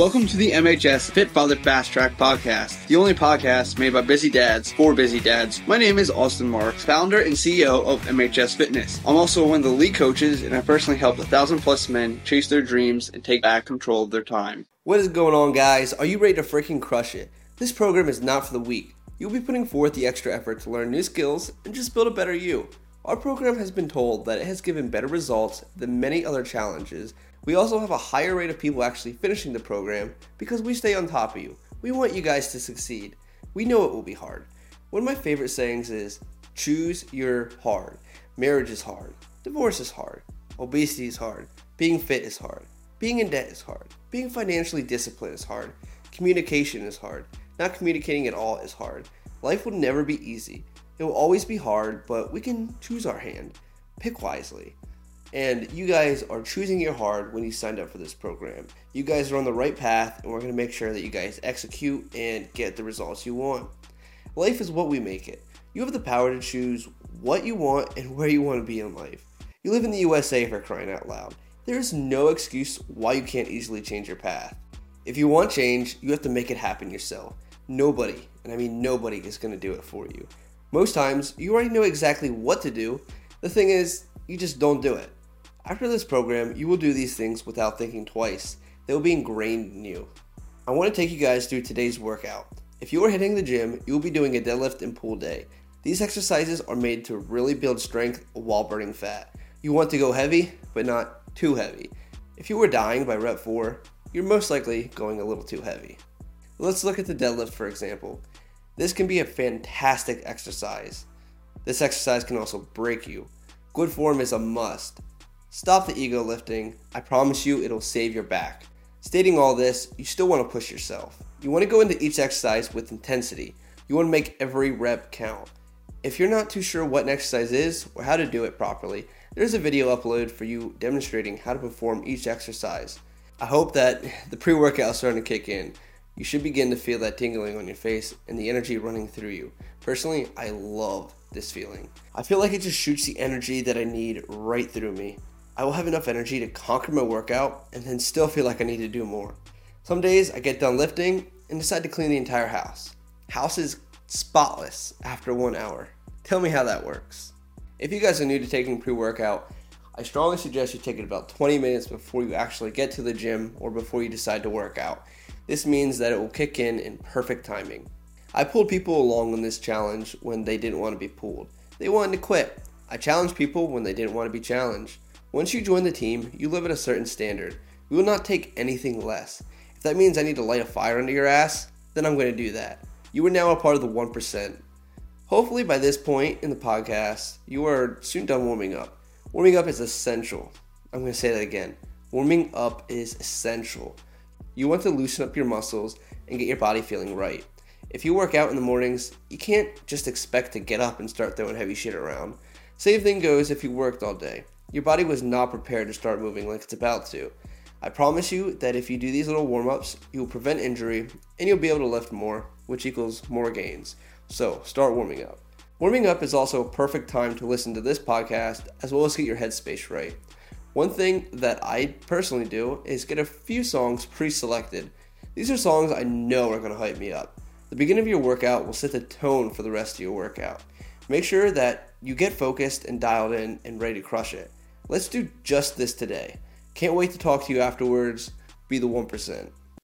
Welcome to the MHS Fit Father Fast Track Podcast, the only podcast made by busy dads for busy dads. My name is Austin Marks, founder and CEO of MHS Fitness. I'm also one of the lead coaches, and I personally helped a thousand plus men chase their dreams and take back control of their time. What is going on, guys? Are you ready to freaking crush it? This program is not for the weak. You'll be putting forth the extra effort to learn new skills and just build a better you. Our program has been told that it has given better results than many other challenges we also have a higher rate of people actually finishing the program because we stay on top of you. We want you guys to succeed. We know it will be hard. One of my favorite sayings is choose your hard. Marriage is hard. Divorce is hard. Obesity is hard. Being fit is hard. Being in debt is hard. Being financially disciplined is hard. Communication is hard. Not communicating at all is hard. Life will never be easy. It will always be hard, but we can choose our hand. Pick wisely. And you guys are choosing your hard when you signed up for this program. You guys are on the right path, and we're going to make sure that you guys execute and get the results you want. Life is what we make it. You have the power to choose what you want and where you want to be in life. You live in the USA for crying out loud. There is no excuse why you can't easily change your path. If you want change, you have to make it happen yourself. Nobody, and I mean nobody, is going to do it for you. Most times, you already know exactly what to do. The thing is, you just don't do it. After this program, you will do these things without thinking twice. They will be ingrained in you. I want to take you guys through today's workout. If you are hitting the gym, you will be doing a deadlift and pull day. These exercises are made to really build strength while burning fat. You want to go heavy, but not too heavy. If you are dying by rep 4, you're most likely going a little too heavy. Let's look at the deadlift for example. This can be a fantastic exercise. This exercise can also break you. Good form is a must. Stop the ego lifting. I promise you it'll save your back. Stating all this, you still want to push yourself. You want to go into each exercise with intensity. You want to make every rep count. If you're not too sure what an exercise is or how to do it properly, there's a video uploaded for you demonstrating how to perform each exercise. I hope that the pre workout is starting to kick in. You should begin to feel that tingling on your face and the energy running through you. Personally, I love this feeling. I feel like it just shoots the energy that I need right through me. I will have enough energy to conquer my workout and then still feel like I need to do more. Some days I get done lifting and decide to clean the entire house. House is spotless after one hour. Tell me how that works. If you guys are new to taking pre workout, I strongly suggest you take it about 20 minutes before you actually get to the gym or before you decide to work out. This means that it will kick in in perfect timing. I pulled people along on this challenge when they didn't want to be pulled. They wanted to quit. I challenged people when they didn't want to be challenged. Once you join the team, you live at a certain standard. We will not take anything less. If that means I need to light a fire under your ass, then I'm going to do that. You are now a part of the 1%. Hopefully, by this point in the podcast, you are soon done warming up. Warming up is essential. I'm going to say that again. Warming up is essential. You want to loosen up your muscles and get your body feeling right. If you work out in the mornings, you can't just expect to get up and start throwing heavy shit around. Same thing goes if you worked all day. Your body was not prepared to start moving like it's about to. I promise you that if you do these little warm ups, you will prevent injury and you'll be able to lift more, which equals more gains. So start warming up. Warming up is also a perfect time to listen to this podcast as well as get your headspace right. One thing that I personally do is get a few songs pre selected. These are songs I know are going to hype me up. The beginning of your workout will set the tone for the rest of your workout. Make sure that you get focused and dialed in and ready to crush it. Let's do just this today. Can't wait to talk to you afterwards. Be the 1%.